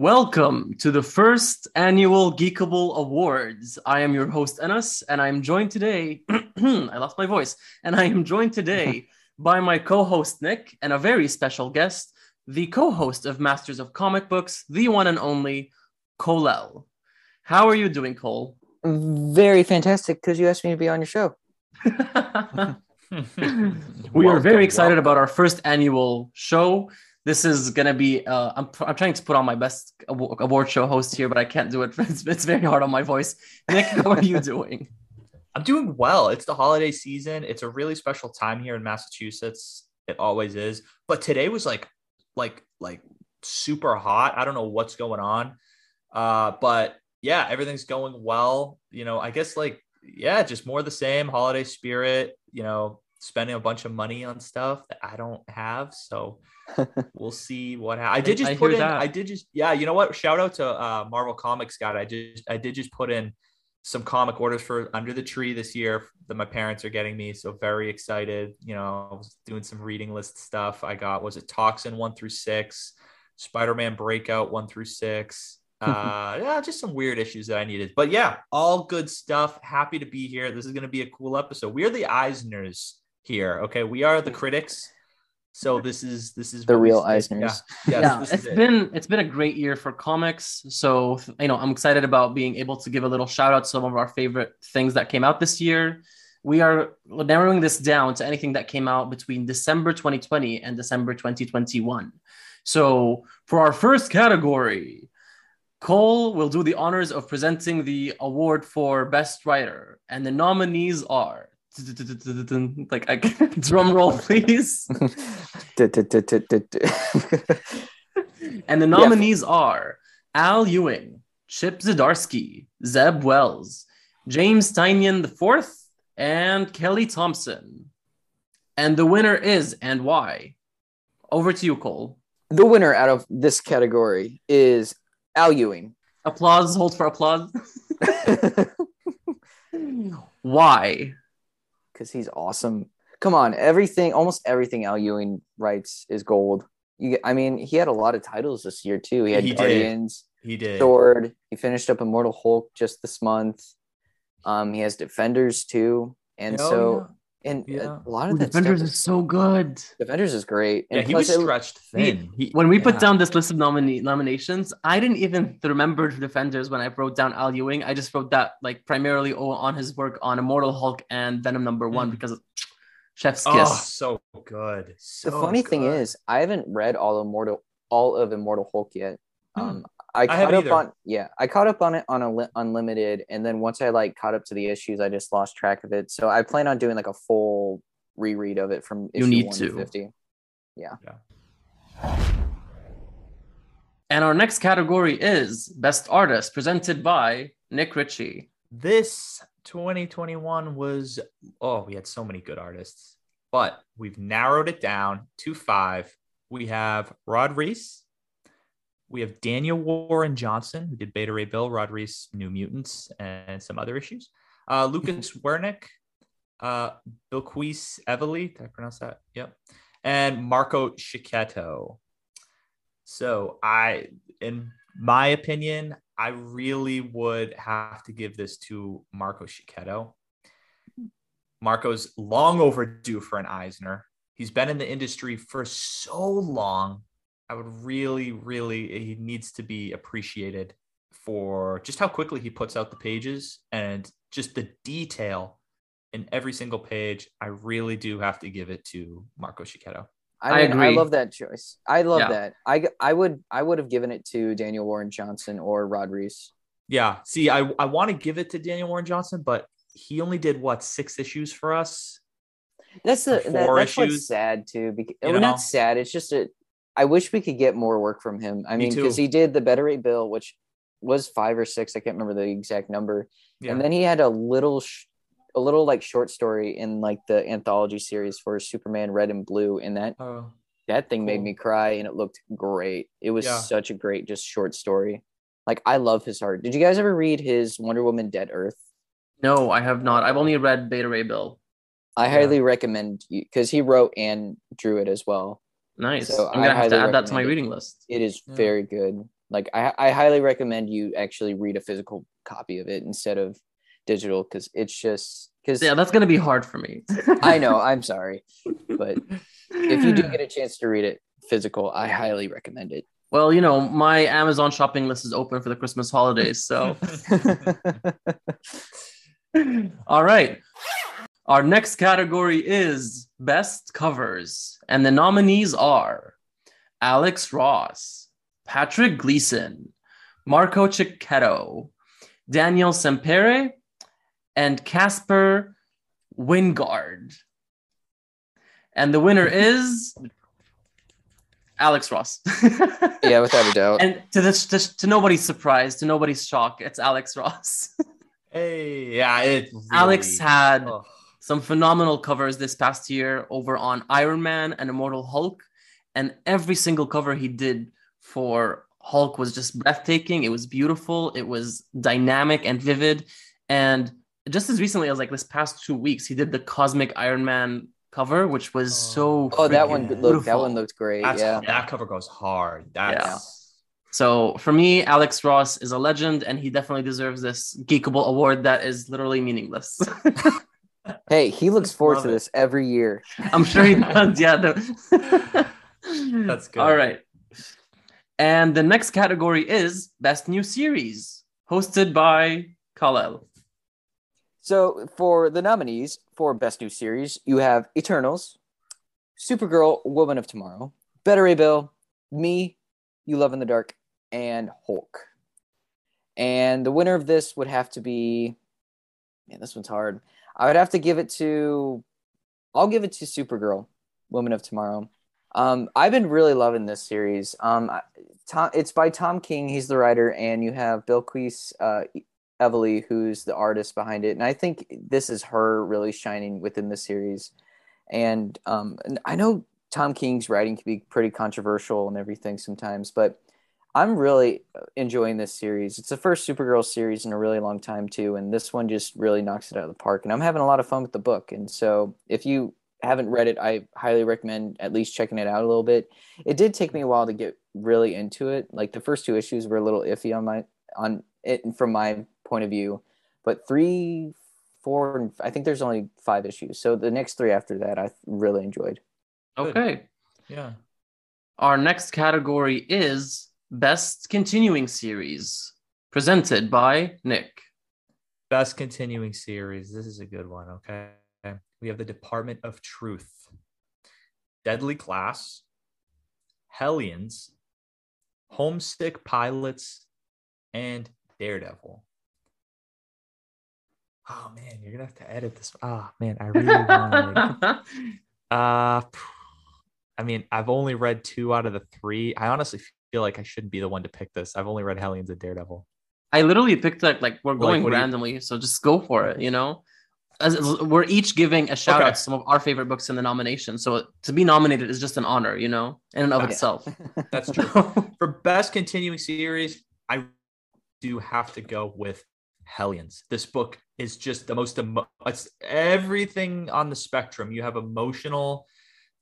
Welcome to the first annual Geekable Awards. I am your host, Enos, and I am joined today. I lost my voice. And I am joined today by my co host, Nick, and a very special guest, the co host of Masters of Comic Books, the one and only Colel. How are you doing, Cole? Very fantastic because you asked me to be on your show. we are very excited about our first annual show. This is gonna be. Uh, I'm, I'm trying to put on my best award show host here, but I can't do it. It's, it's very hard on my voice. Nick, how are you doing? I'm doing well. It's the holiday season. It's a really special time here in Massachusetts. It always is. But today was like, like, like super hot. I don't know what's going on. Uh, but yeah, everything's going well. You know, I guess like yeah, just more the same holiday spirit. You know, spending a bunch of money on stuff that I don't have. So we'll see what ha- I did just I put in. That. I did just yeah. You know what? Shout out to uh, Marvel Comics God. I just I did just put in some comic orders for Under the Tree this year that my parents are getting me. So very excited. You know, I was doing some reading list stuff. I got was it Toxin one through six, Spider Man Breakout one through six. uh yeah just some weird issues that i needed but yeah all good stuff happy to be here this is going to be a cool episode we are the eisners here. Okay we are the critics. So this is this is the real eisners. Yeah, yeah it's it. been it's been a great year for comics. So you know i'm excited about being able to give a little shout out to some of our favorite things that came out this year. We are narrowing this down to anything that came out between december 2020 and december 2021 so for our first category Cole will do the honors of presenting the award for Best Writer, and the nominees are like I drum roll, please. and the nominees are Al Ewing, Chip Zdarsky, Zeb Wells, James Tynion IV, and Kelly Thompson. And the winner is and why? Over to you, Cole. The winner out of this category is Al Ewing. Applause. Hold for applause. Why? Because he's awesome. Come on, everything, almost everything Al Ewing writes is gold. You, I mean, he had a lot of titles this year too. He had he Guardians. Did. He did. Sword. He finished up Immortal Hulk just this month. Um, he has Defenders too, and oh, so and yeah. a lot of Ooh, Defenders is, is so good. Defenders is great. And yeah, he was stretched thin. He, when we yeah. put down this list of nomine- nominations, I didn't even remember Defenders when I wrote down Al Ewing. I just wrote that like primarily on his work on Immortal Hulk and Venom number one mm. because of Chef's oh, Kiss. so good. So the funny good. thing is, I haven't read all Immortal all of Immortal Hulk yet. Hmm. Um, I caught up either. on yeah, I caught up on it on a li- unlimited, and then once I like caught up to the issues, I just lost track of it. So I plan on doing like a full reread of it from issue you need to. 50. Yeah. yeah. And our next category is Best Artist, presented by Nick Ritchie. This 2021 was oh, we had so many good artists, but we've narrowed it down to five. We have Rod Reis, we have Daniel Warren Johnson, who did Beta Ray Bill, Rod Reis, New Mutants, and some other issues. Uh, Lucas Werneck, uh, Bilquis Evely, did I pronounce that? Yep. And Marco Checchetto. So I, in my opinion, I really would have to give this to Marco Checchetto. Marco's long overdue for an Eisner. He's been in the industry for so long I would really, really, he needs to be appreciated for just how quickly he puts out the pages and just the detail in every single page. I really do have to give it to Marco Checchetto. I, mean, I agree. I love that choice. I love yeah. that. I I would I would have given it to Daniel Warren Johnson or Rod Reis. Yeah. See, I I want to give it to Daniel Warren Johnson, but he only did what six issues for us. That's the that, that's issues. what's sad too. Because well, not sad. It's just a I wish we could get more work from him. I Me mean, because he did the Beta Ray Bill, which was five or six. I can't remember the exact number. Yeah. And then he had a little, sh- a little like short story in like the anthology series for Superman Red and Blue, and that oh, that thing cool. made me cry, and it looked great. It was yeah. such a great, just short story. Like I love his art. Did you guys ever read his Wonder Woman Dead Earth? No, I have not. I've only read Beta Ray Bill. I yeah. highly recommend you because he wrote and drew it as well. Nice. So I'm gonna I have to add that to my reading list. It is yeah. very good. Like I, I highly recommend you actually read a physical copy of it instead of digital because it's just because yeah, that's gonna be hard for me. I know. I'm sorry, but if you do get a chance to read it physical, I highly recommend it. Well, you know, my Amazon shopping list is open for the Christmas holidays, so. All right. Our next category is best covers, and the nominees are Alex Ross, Patrick Gleason, Marco Checchetto, Daniel Sampere, and Casper Wijngaard. And the winner is Alex Ross. yeah, without a doubt. And to this, to, to nobody's surprise, to nobody's shock, it's Alex Ross. hey, yeah, it really, Alex had oh. Some phenomenal covers this past year over on Iron Man and Immortal Hulk, and every single cover he did for Hulk was just breathtaking. It was beautiful. It was dynamic and vivid, and just as recently as like this past two weeks, he did the Cosmic Iron Man cover, which was oh. so. Oh, that one looked. That one looked great. That's, yeah, that cover goes hard. That's. Yeah. So for me, Alex Ross is a legend, and he definitely deserves this Geekable award that is literally meaningless. hey, he looks forward Love to it. this every year. I'm sure he does. Yeah. That's good. All right. And the next category is Best New Series, hosted by Kal-El. So for the nominees for Best New Series, you have Eternals, Supergirl, Woman of Tomorrow, Beta Ray Bill, Me, You Love in the Dark, and Hulk. And the winner of this would have to be, man, this one's hard. I would have to give it to, I'll give it to Supergirl, Woman of Tomorrow. Um, I've been really loving this series. Um, Tom, it's by Tom King. He's the writer, and you have Bilquis uh, Evely, who's the artist behind it, and I think this is her really shining within the series. And, um, and I know Tom King's writing can be pretty controversial and everything sometimes, but I'm really uh, enjoying this series. It's the first Supergirl series in a really long time too, and this one just really knocks it out of the park. And I'm having a lot of fun with the book. And so, if you haven't read it, I highly recommend at least checking it out a little bit. It did take me a while to get really into it. Like the first two issues were a little iffy on my on it from my point of view. But three, four, and I think there's only five issues. So the next three after that, I really enjoyed. Okay. Yeah. Our next category is Best Continuing Series, presented by Nick. Best Continuing Series. This is a good one. Okay. We have the Department of Truth, Deadly Class, Hellions, Homesick Pilots, and Daredevil. Oh man, you're gonna have to edit this. Oh man, I really want. uh, I mean, I've only read two out of the three. I honestly feel like I shouldn't be the one to pick this. I've only read Hellions and Daredevil. I literally picked like like we're going like, randomly, you... so just go for it. You know, As, we're each giving a shout okay. out to some of our favorite books in the nomination. So to be nominated is just an honor, you know, in and of yeah. itself. That's true. for best continuing series, I do have to go with Hellions. This book is just the most emo- it's everything on the spectrum. You have emotional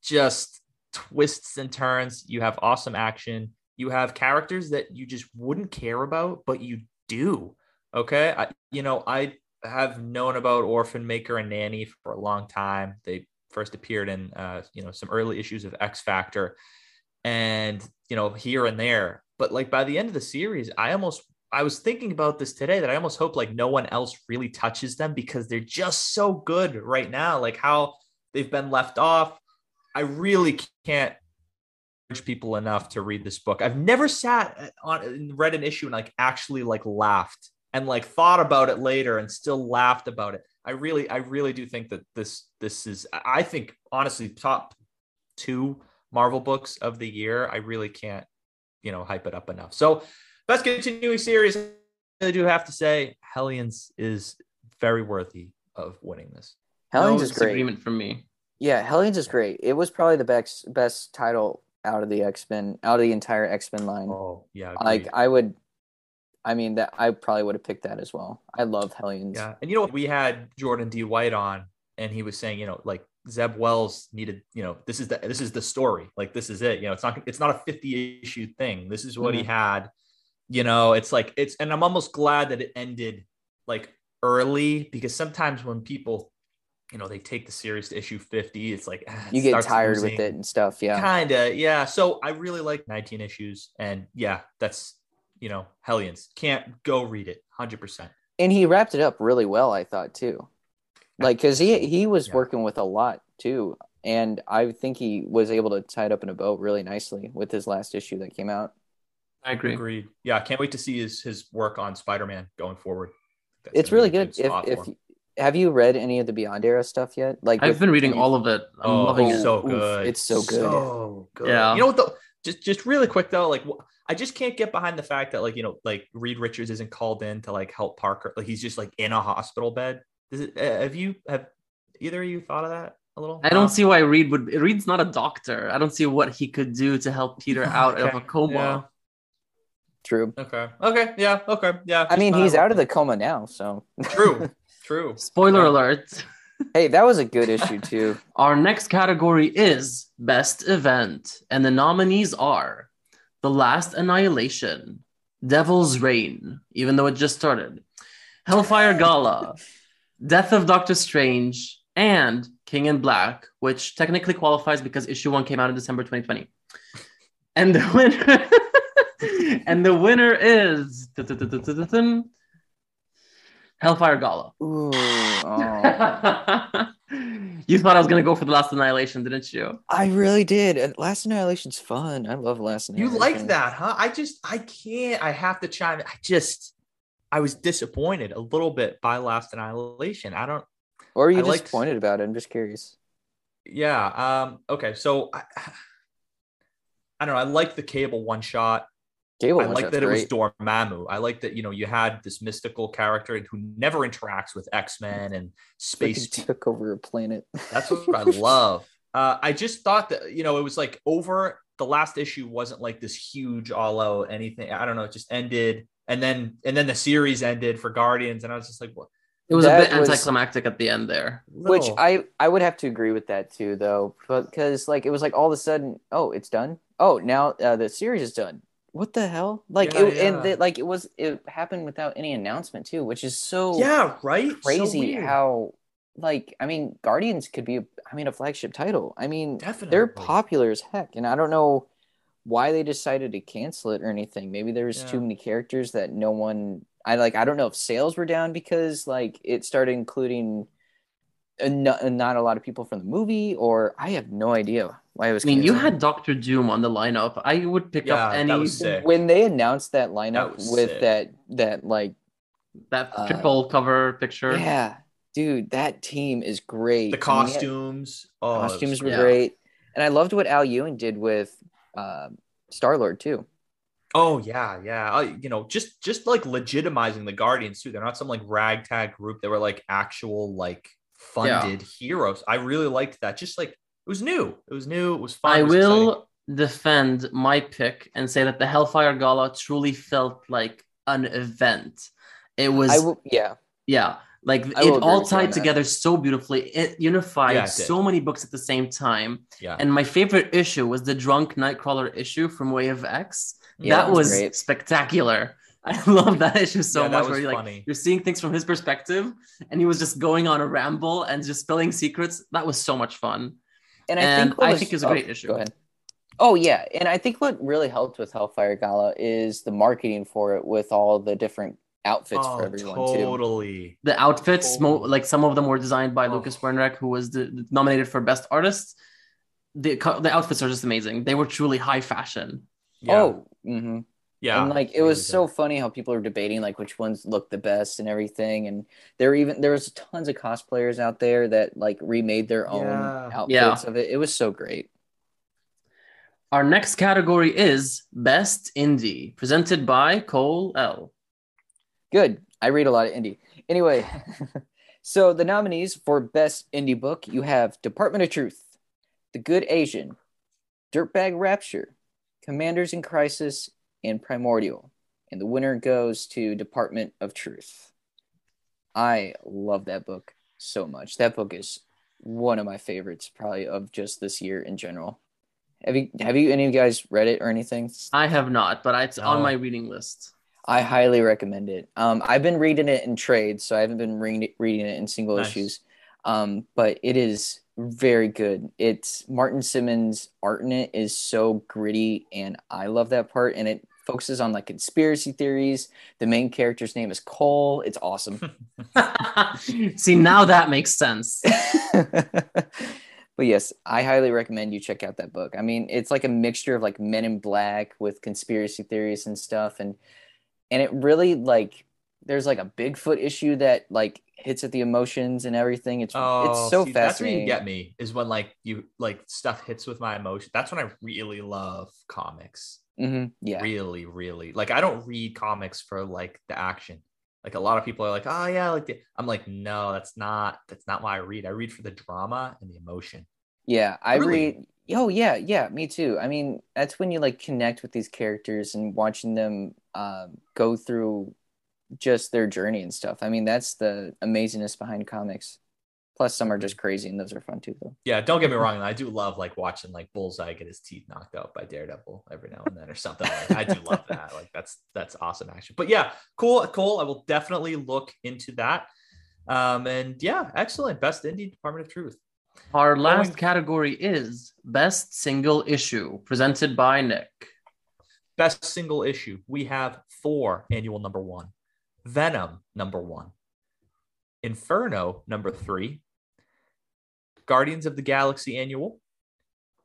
just twists and turns, you have awesome action, you have characters that you just wouldn't care about but you do. Okay? I, you know, I have known about Orphan Maker and Nanny for a long time. They first appeared in uh, you know, some early issues of X Factor and, you know, here and there. But like by the end of the series, I almost I was thinking about this today that I almost hope like no one else really touches them because they're just so good right now. Like how they've been left off. I really can't people enough to read this book. I've never sat uh, on uh, read an issue and like actually like laughed and like thought about it later and still laughed about it. I really, I really do think that this this is I think honestly top two Marvel books of the year. I really can't, you know, hype it up enough. So best continuing series, I do have to say, Hellions is very worthy of winning this. Hellions no is great. Agreement from me. Yeah, Hellions is great. It was probably the best best title out of the X Men, out of the entire X Men line. Oh yeah, agreed. like I would. I mean that I probably would have picked that as well. I love Hellions. Yeah, and you know we had Jordan D. White on, and he was saying, you know, like Zeb Wells needed, you know, this is the this is the story. Like this is it. You know, it's not it's not a 50 issue thing. This is what mm-hmm. he had you know, it's like it's and I'm almost glad that it ended like early because sometimes when people you know they take the series to issue 50 it's like ah, it you get tired losing. with it and stuff yeah. Kind of yeah so i really like 19 issues and yeah that's you know hellions. Can't go read it 100% and he wrapped it up really well i thought too. Like because he he was yeah. working with a lot too and i think he was able to tie it up in a bow really nicely with his last issue that came out. I agree. Agreed. Yeah can't wait to see his his work on spider-man going forward. That's it's really good. if, if have you read any of the Beyond Era stuff yet? Like I've been reading all of it. I'm oh, loving it. So good. It's so good. So good. Yeah. You know what though? Just just really quick though, like I just can't get behind the fact that like you know like Reed Richards isn't called in to like help Parker. Like he's just like in a hospital bed. Does it? Uh, have you have either of you thought of that? A little? I don't see why Reed would. Reed's not a doctor. I don't see what he could do to help Peter out okay. of a coma. Yeah. True. Okay. Okay. Yeah. Okay. Yeah. I mean, he's out of the coma now, so. True. True. Spoiler yeah. alert. hey, that was a good issue too. Our next category is Best Event, and the nominees are The Last Annihilation, Devil's Reign, even though it just started, Hellfire Gala, Death of Doctor Strange, and King in Black, which technically qualifies because issue one came out in December 2020. And the winner and the winner is Hellfire Gala. Ooh, oh. you thought I was gonna go for the Last Annihilation, didn't you? I really did. And Last Annihilation's fun. I love Last Annihilation. You like that, huh? I just I can't. I have to chime. I just I was disappointed a little bit by Last Annihilation. I don't. Or are you I disappointed about it? I'm just curious. Yeah. Um. Okay. So I, I don't know. I like the cable one shot. Cable I like that great. it was Dormammu. I like that you know you had this mystical character who never interacts with X Men and space. took over a planet. That's what I love. Uh, I just thought that you know it was like over. The last issue wasn't like this huge all out anything. I don't know. It just ended, and then and then the series ended for Guardians, and I was just like, what? It was that a bit was, anticlimactic at the end there. Which I I would have to agree with that too, though, because like it was like all of a sudden, oh, it's done. Oh, now uh, the series is done what the hell? Like yeah, it, yeah. and the, like it was it happened without any announcement too, which is so yeah, right, crazy so how like I mean Guardians could be I mean a flagship title. I mean Definitely. they're popular as heck, and I don't know why they decided to cancel it or anything. Maybe there's yeah. too many characters that no one. I like. I don't know if sales were down because like it started including not a lot of people from the movie, or I have no idea why it was. I mean, you had Doctor Doom on the lineup. I would pick yeah, up any when they announced that lineup that with sick. that that like that uh, triple cover picture. Yeah, dude, that team is great. The costumes, oh, costumes were yeah. great, and I loved what Al Ewing did with uh, Star Lord too. Oh yeah, yeah. Uh, you know, just just like legitimizing the Guardians too. They're not some like ragtag group. They were like actual like funded yeah. heroes. I really liked that. Just like it was new. It was new. It was fun. I was will exciting. defend my pick and say that the Hellfire Gala truly felt like an event. It was w- yeah. Yeah. Like I it all tied together so beautifully. It unified yeah, it so many books at the same time. Yeah. And my favorite issue was the drunk Nightcrawler issue from Way of X. Yeah, that, that was, was spectacular. I love that issue so yeah, much. Where you're like you're seeing things from his perspective, and he was just going on a ramble and just spilling secrets. That was so much fun. And I and think was, I think it's a great oh, issue. Go ahead. Oh yeah, and I think what really helped with Hellfire Gala is the marketing for it with all the different outfits oh, for everyone totally. too. The outfits, totally. mo- like some of them were designed by oh. Lucas Werneck, who was the, nominated for best artist. The the outfits are just amazing. They were truly high fashion. Yeah. Oh, mm-hmm. Yeah. And like it was so funny how people are debating like which ones look the best and everything. And there even there was tons of cosplayers out there that like remade their own yeah. outfits yeah. of it. It was so great. Our next category is Best Indie, presented by Cole L. Good. I read a lot of indie. Anyway, so the nominees for Best Indie Book you have Department of Truth, The Good Asian, Dirtbag Rapture, Commanders in Crisis, and Primordial. And the winner goes to Department of Truth. I love that book so much. That book is one of my favorites, probably of just this year in general. Have you have you any of you guys read it or anything? I have not, but it's no. on my reading list. I highly recommend it. Um, I've been reading it in trades, so I haven't been reading reading it in single nice. issues. Um, but it is very good. It's Martin Simmonds' art in it is so gritty, and I love that part. And it focuses on like conspiracy theories. The main character's name is Cole. It's awesome. See, now that makes sense. but yes, I highly recommend you check out that book. I mean, it's like a mixture of like Men in Black with conspiracy theories and stuff, and and it really like there's like a Bigfoot issue that like hits at the emotions and everything. It's oh, it's so see, fascinating. That's where you get me is when like you like stuff hits with my emotion. That's when I really love comics. Mm-hmm. Yeah, really, really. Like I don't read comics for like the action. Like a lot of people are like, oh yeah, like the... I'm like, no, that's not that's not why I read. I read for the drama and the emotion. Yeah, I really? read. Oh yeah, yeah, me too. I mean, that's when you like connect with these characters and watching them uh, go through just their journey and stuff. I mean, that's the amazingness behind comics. Plus, some are just crazy, and those are fun too, though. Yeah, don't get me wrong. I do love like watching like Bullseye get his teeth knocked out by Daredevil every now and then, or something. Like I do love that. Like that's that's awesome action. But yeah, cool, cool. I will definitely look into that. Um, and yeah, excellent. Best indie Department of Truth. Our last Going... category is best single issue, presented by Nick. Best single issue. We have Thor annual number one. Venom, number one. Inferno, number three. Guardians of the Galaxy Annual,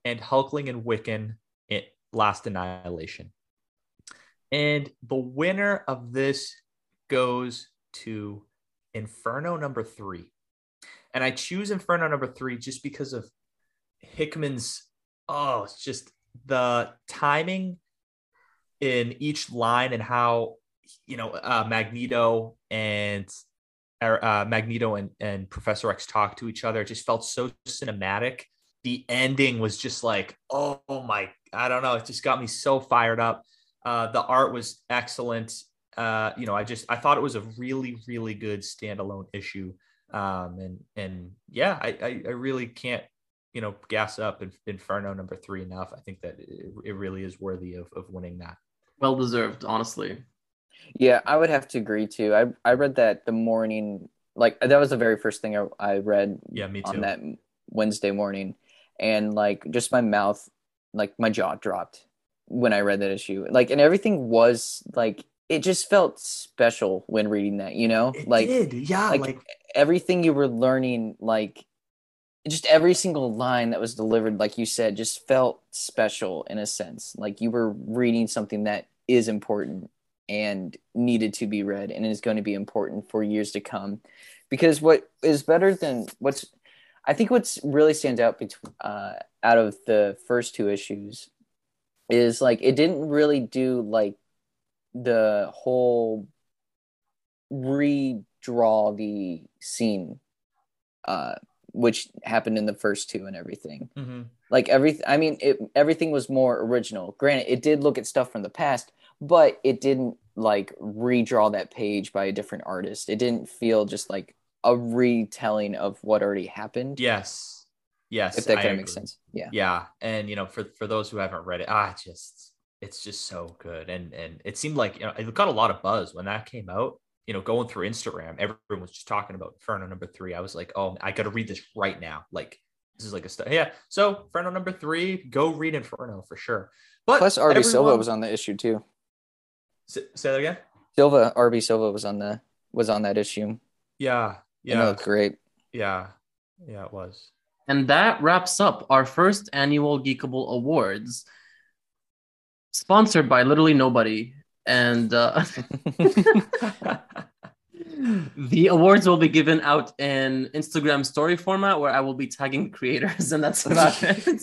and Hulkling and Wiccan Last Annihilation. And the winner of this goes to Inferno number three. And I choose Inferno number three just because of Hickman's, oh, it's just the timing in each line and how you know, uh, Magneto and uh, Magneto and, and Professor X talk to each other. It just felt so cinematic. The ending was just like, oh, my, I don't know. It just got me so fired up. Uh, the art was excellent. Uh, you know, I just I thought it was a really, really good standalone issue. Um, and and yeah, I, I, I really can't you know gas up Inferno number three enough. I think that it, it really is worthy of, of winning that. Well deserved, honestly. Yeah, I would have to agree too. I I read that the morning, like that was the very first thing I, I read. Yeah, me too. On that Wednesday morning, and like just my mouth, like my jaw dropped when I read that issue. Like, and everything was like it just felt special when reading that. You know, it like did. yeah, like, like everything you were learning, like just every single line that was delivered, like you said, just felt special in a sense. Like you were reading something that is important and needed to be read and is going to be important for years to come. Because what is better than what's i think what's really stands out between uh, out of the first two issues is like it didn't really do like the whole redraw the scene uh which happened in the first two and everything. Mm-hmm. like everything i mean it, everything was more original. Granted it did look at stuff from the past but it didn't like redraw that page by a different artist. It didn't feel just like a retelling of what already happened. Yes. Yes. If that kind of makes sense. Yeah. Yeah. And you know, for for those who haven't read it, ah just it's just so good. And and it seemed like you know it got a lot of buzz when that came out. You know, going through Instagram, everyone was just talking about Inferno number three. I was like, oh, I gotta read this right now. Like this is like a stuff. Yeah. So Inferno number three, go read Inferno for sure. But plus RB everyone... Silva was on the issue too. Say that again. Silva, RB Silva was on the was on that issue. Yeah, yeah, it looked great. Yeah, yeah, it was. And that wraps up our first annual Geekable Awards, sponsored by literally nobody. And uh, the awards will be given out in Instagram story format, where I will be tagging creators, and that's about it.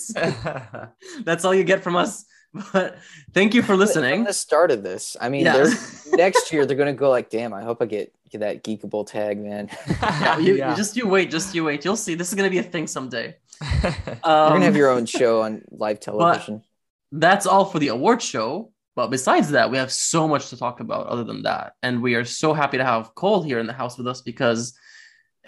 that's all you get from us but thank you for listening. From the start of this, I mean, yeah. next year they're gonna go like, "Damn, I hope I get get that geekable tag, man." yeah, you, yeah. just you wait, just you wait. You'll see. This is gonna be a thing someday. um, You're gonna have your own show on live television. That's all for the award show. But besides that, we have so much to talk about other than that. And we are so happy to have Cole here in the house with us because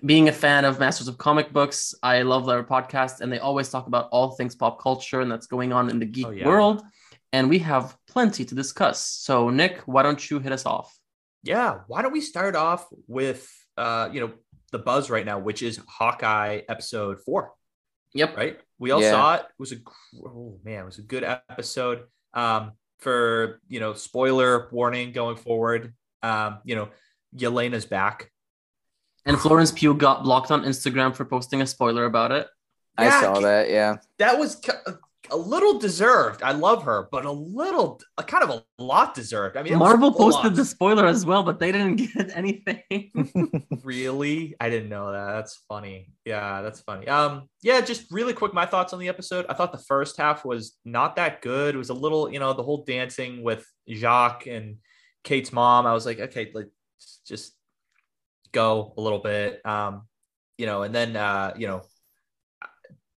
being a fan of Masters of Comic Books, I love their podcast, and they always talk about all things pop culture and that's going on in the geek oh, yeah. world. and we have plenty to discuss. So, Nick, why don't you hit us off? Yeah, why don't we start off with uh, you know, the buzz right now, which is Hawkeye episode four. Yep. Right. We all yeah. saw it. It was a oh man, it was a good episode. Um, for you know, spoiler warning going forward. Um, you know, Yelena's back. And Florence Pugh got blocked on Instagram for posting a spoiler about it. I yeah, saw that. Yeah. That was a little deserved. I love her, but a little, a kind of a lot deserved. I mean, Marvel posted the spoiler as well, but they didn't get anything. really? I didn't know that. That's funny. Yeah, that's funny. Um, yeah, just really quick, my thoughts on the episode. I thought the first half was not that good. It was a little, you know, the whole dancing with Jacques and Kate's mom. I was like, okay, let's just go a little bit. Um, you know, and then uh, you know,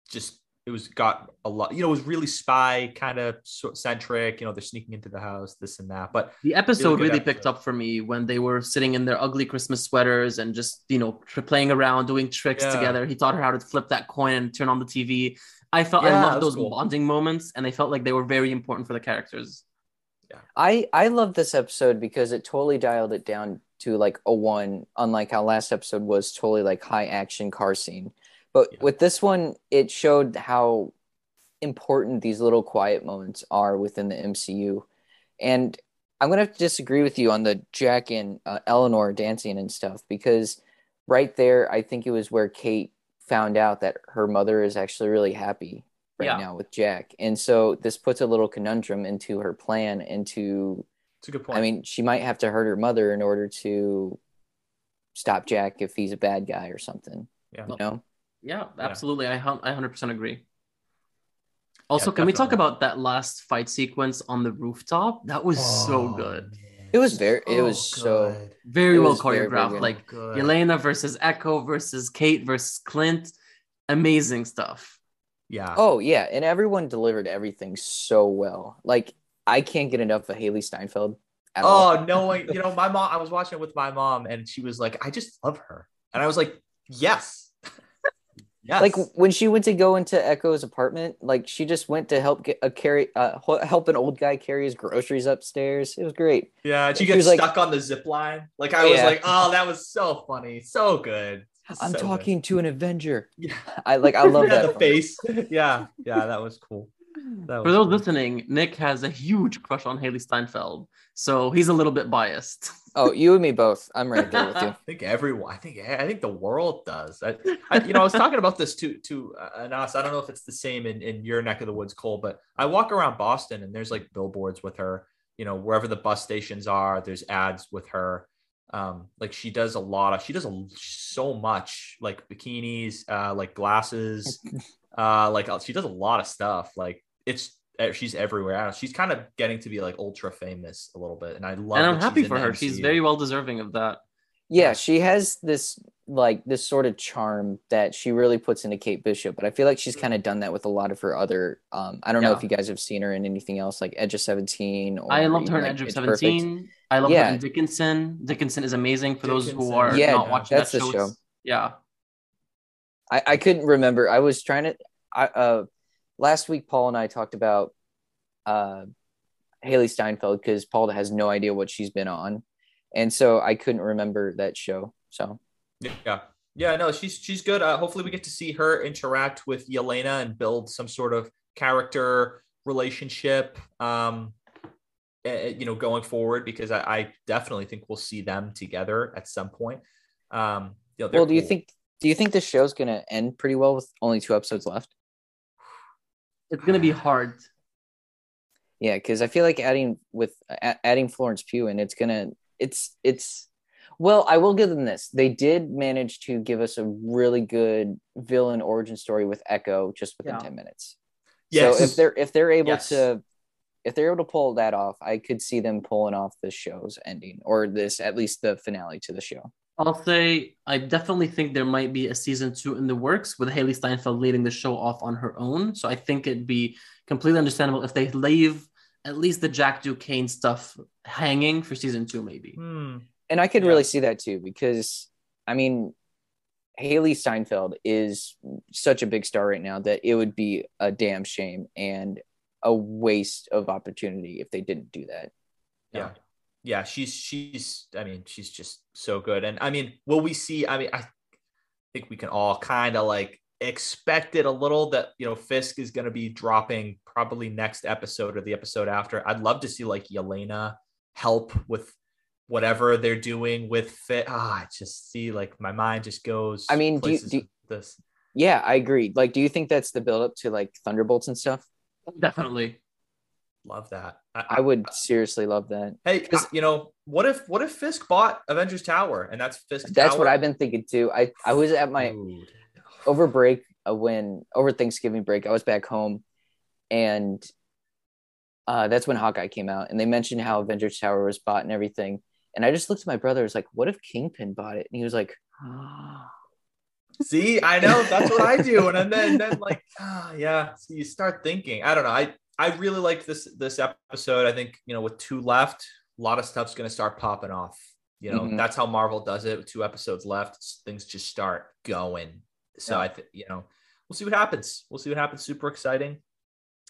just it was got a lot you know it was really spy kind of centric you know they're sneaking into the house this and that but the episode really, really picked up for me when they were sitting in their ugly christmas sweaters and just you know playing around doing tricks yeah. together he taught her how to flip that coin and turn on the tv i felt yeah, i loved those cool. bonding moments and they felt like they were very important for the characters yeah i i love this episode because it totally dialed it down to like a one unlike how last episode was totally like high action car scene but yeah. with this one, it showed how important these little quiet moments are within the MCU. And I'm going to have to disagree with you on the Jack and uh, Eleanor dancing and stuff because right there, I think it was where Kate found out that her mother is actually really happy right yeah. now with Jack. And so this puts a little conundrum into her plan into It's a good point. I mean, she might have to hurt her mother in order to stop Jack if he's a bad guy or something. Yeah. You know? Yeah, absolutely. Yeah. I I 100% agree. Also, yeah, can we talk about that last fight sequence on the rooftop? That was oh, so good. Man. It was very, it was good. so very well choreographed. Very, like good. Yelena versus Echo versus Kate versus Clint. Amazing stuff. Yeah. Oh, yeah. And everyone delivered everything so well. Like, I can't get enough of Hailee Steinfeld. oh, all. no. You know, my mom, I was watching it with my mom and she was like, I just love her. And I was like, yes, Yes. Like when she went to go into Echo's apartment, like she just went to help get a carry, uh, help an old guy carry his groceries upstairs. It was great. Yeah, she, she gets stuck like, on the zip line. Like I was yeah. like, oh, that was so funny, so good. I'm so talking good. to an Avenger. Yeah, I like. I love that the face. Yeah, yeah, that was cool. That For those listening, Nick has a huge crush on Hailee Steinfeld, so he's a little bit biased. Oh, you and me both. I'm right there with you. I think everyone. I think. I think the world does. I, I you know, I was talking about this to to uh, Anas. I don't know if it's the same in in your neck of the woods, Cole, but I walk around Boston and there's like billboards with her. You know, wherever the bus stations are, there's ads with her. Um, like she does a lot of. She does a, so much, like bikinis, uh, like glasses. uh, like she does a lot of stuff. Like it's she's everywhere. She's kind of getting to be like ultra famous a little bit, and I love. And I'm happy for her. MCU. She's very well deserving of that. Yeah, she has this like this sort of charm that she really puts into Kate Bishop, but I feel like she's kind of done that with a lot of her other. Um, I don't yeah. know if you guys have seen her in anything else like Edge of Seventeen. Or, I loved her in like, Edge of Seventeen. Perfect. I love yeah. Dickinson. Dickinson is amazing for Dickinson. those who are yeah, not watching that's that show. The show. Yeah, I I couldn't remember. I was trying to. I uh last week Paul and I talked about uh, Hailee Steinfeld because Paul has no idea what she's been on, and so I couldn't remember that show. So yeah, yeah, no, she's she's good. Uh, hopefully, we get to see her interact with Yelena and build some sort of character relationship. Um, you know, going forward because I, I definitely think we'll see them together at some point. Um, you know, well, do cool. you think do you think this show's gonna end pretty well with only two episodes left? It's gonna be hard. Yeah, because I feel like adding with adding Florence Pugh and it's gonna it's it's well, I will give them this. They did manage to give us a really good villain origin story with Echo just within yeah. 10 minutes. Yes. So if they're if they're able yes. to if they're able to pull that off, I could see them pulling off the show's ending or this at least the finale to the show. I'll say I definitely think there might be a season two in the works with Hailee Steinfeld leading the show off on her own. So I think it'd be completely understandable if they leave at least the Jack Duquesne stuff hanging for season two, maybe. Hmm. And I could yeah. really see that too, because I mean, Hailee Steinfeld is such a big star right now that it would be a damn shame and a waste of opportunity if they didn't do that. Yeah. Yeah, she's she's I mean, she's just so good. And I mean, will we see I mean, I think we can all kind of like expect it a little that you know Fisk is going to be dropping probably next episode or the episode after. I'd love to see like Yelena help with whatever they're doing with fit. Ah, I just see like my mind just goes. I mean, do you, do you, this? Yeah, I agree. Like, do you think that's the build up to like Thunderbolts and stuff? Definitely. Love that. I, I would seriously love that. Hey, you know, what if what if Fisk bought Avengers Tower and that's Fisk? That's Tower? what I've been thinking too. I I was at my Dude. over break uh, when over Thanksgiving break. I was back home, and uh, that's when Hawkeye came out, and they mentioned how Avengers Tower was bought and everything. And I just looked at my brother. I was like, "What if Kingpin bought it?" And he was like, "See, I know that's what I do." And then, then like, ah, yeah. So you start thinking. I don't know. I I really liked this this episode. I think you know with two left, a lot of stuff's going to start popping off. You know, mm-hmm. that's how Marvel does it. With two episodes left, things just start going. So yeah. I think you know we'll see what happens. We'll see what happens. Super exciting.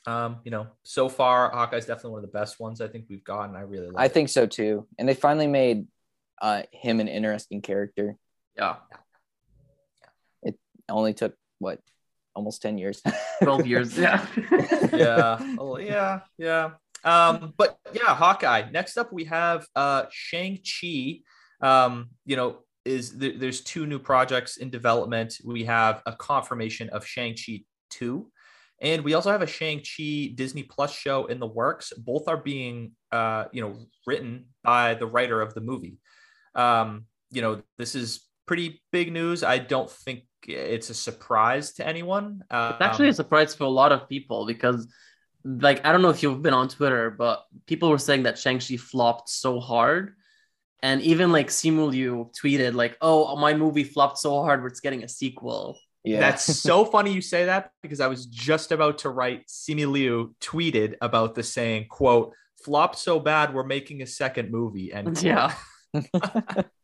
Um, you know, so far Hawkeye's definitely one of the best ones I think we've gotten. I really like. I it. think so too. And they finally made uh him an interesting character. Yeah. It only took what almost 10 years? 12 years. Yeah. Yeah. Oh, yeah yeah. Um but yeah hawkeye. Next up we have uh shang-chi. Um you know is th- there's two new projects in development. We have a confirmation of shang-chi 2 and we also have a shang-chi disney plus show in the works. Both are being uh you know written by the writer of the movie. Um you know this is pretty big news. I don't think it's a surprise to anyone. Um, it's actually a surprise for a lot of people because, like, I don't know if you've been on Twitter, but people were saying that Shang-Chi flopped so hard. And even like Simu Liu tweeted, like, oh, my movie flopped so hard, where it's getting a sequel. Yeah. That's so funny you say that because I was just about to write Simu Liu tweeted about the saying, quote, flopped so bad, we're making a second movie. And yeah. so